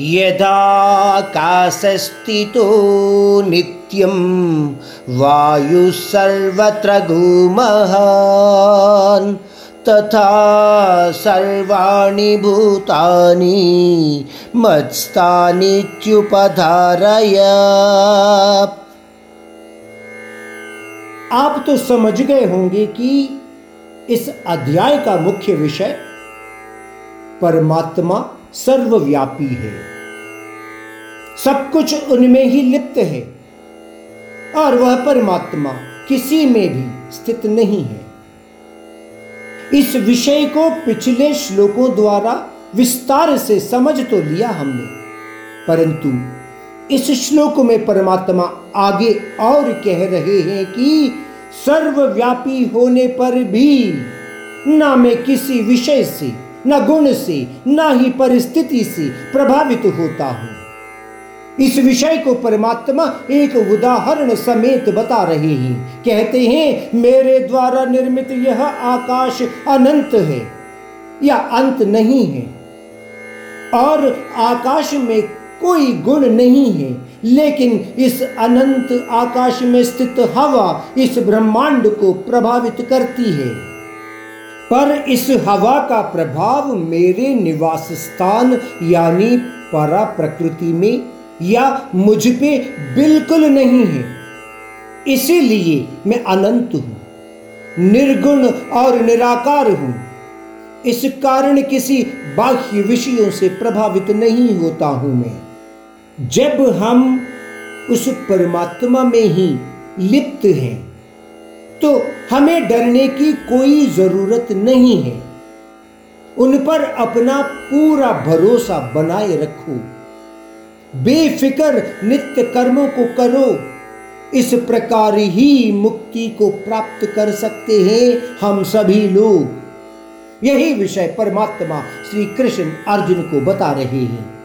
यदाकाशस्थितो नित्यं वायुः सर्वत्र घूमहान् तथा सर्वाणि भूतानि मत्स्थानीत्युपधारय आप तो समझ गए होंगे कि इस अध्याय का मुख्य विषय परमात्मा सर्वव्यापी है। सब कुछ उनमें ही लिप्त है और वह परमात्मा किसी में भी स्थित नहीं है। इस विषय को पिछले श्लोकों द्वारा विस्तार से समझ तो लिया हमने, परंतु इस श्लोक में परमात्मा आगे और कह रहे हैं कि सर्वव्यापी होने पर भी ना मैं किसी विषय से न गुण से, न ही परिस्थिति से प्रभावित होता हूँ। इस विषय को परमात्मा एक उदाहरण समेत बता रहे हैं। कहते हैं, मेरे द्वारा निर्मित यह आकाश अनंत है, या अंत नहीं है। और आकाश में कोई गुण नहीं है, लेकिन इस अनंत आकाश में स्थित हवा इस ब्रह्मांड को प्रभावित करती है। पर इस हवा का प्रभाव मेरे निवास स्थान यानी परा प्रकृति में, या मुझ पे बिल्कुल नहीं है। इसीलिए मैं अनंत हूँ, निर्गुण और निराकार हूँ। इस कारण किसी बाह्य विषयों से प्रभावित नहीं होता हूँ मैं। जब हम उस परमात्मा में ही लिप्त हैं तो हमें डरने की कोई ज़रूरत नहीं है। उन पर अपना पूरा भरोसा बनाए रखो। बेफिक्र नित्य कर्मों को करो। इस प्रकार ही मुक्ति को प्राप्त कर सकते हैं हम सभी लोग। यही विषय परमात्मा श्री कृष्ण अर्जुन को बता रहे हैं।